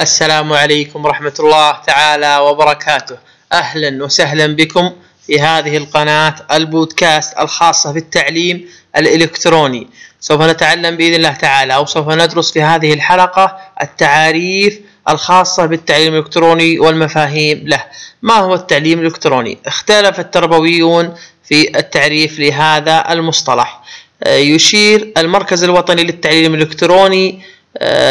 السلام عليكم ورحمة الله تعالى وبركاته. أهلا وسهلا بكم في هذه القناة البودكاست الخاصة بالتعليم الإلكتروني. سوف نتعلم بإذن الله تعالى أو سوف ندرس في هذه الحلقة التعاريف الخاصة بالتعليم الإلكتروني والمفاهيم له. ما هو التعليم الإلكتروني؟ اختلف التربويون في التعريف لهذا المصطلح. يشير المركز الوطني للتعليم الإلكتروني آه،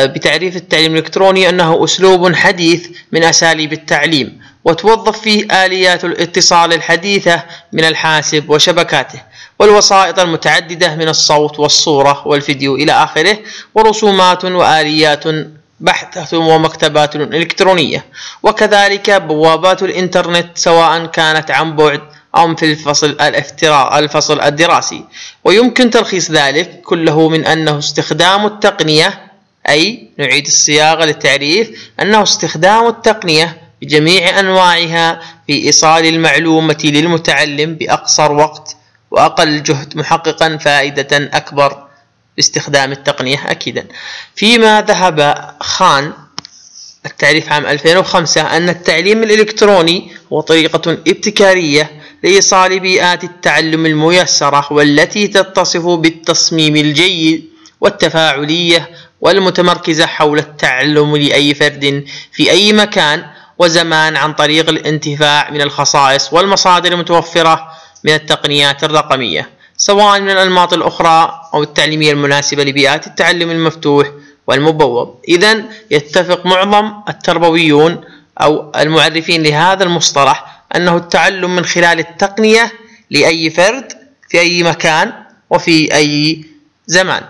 بتعريف التعليم الإلكتروني أنه أسلوب حديث من أساليب التعليم وتوظف فيه آليات الاتصال الحديثة من الحاسب وشبكاته والوسائط المتعددة من الصوت والصورة والفيديو إلى آخره ورسومات وآليات بحث ومكتبات إلكترونية. وكذلك بوابات الإنترنت سواء كانت عن بعد أو في الفصل الافتراء الفصل الدراسي. ويمكن تلخيص ذلك كله من أنه استخدام التقنية أي نعيد الصياغة للتعريف أنه استخدام التقنية بجميع أنواعها في إيصال المعلومة للمتعلم بأقصر وقت وأقل جهد محققا فائدة أكبر باستخدام التقنية أكيدا. فيما ذهب خان التعريف عام 2005 أن التعليم الإلكتروني هو طريقة ابتكارية لإيصال بيئات التعلم الميسرة والتي تتصف بالتصميم الجيد والتفاعلية والمتمركزة حول التعلم لأي فرد في أي مكان وزمان عن طريق الانتفاع من الخصائص والمصادر المتوفرة من التقنيات الرقمية سواء من الأنماط الأخرى أو التعليمية المناسبة لبيئات التعلم المفتوح والمبوب. إذا يتفق معظم التربويون أو المعرفين لهذا المصطلح أنه التعلم من خلال التقنية لأي فرد في أي مكان وفي أي زمان.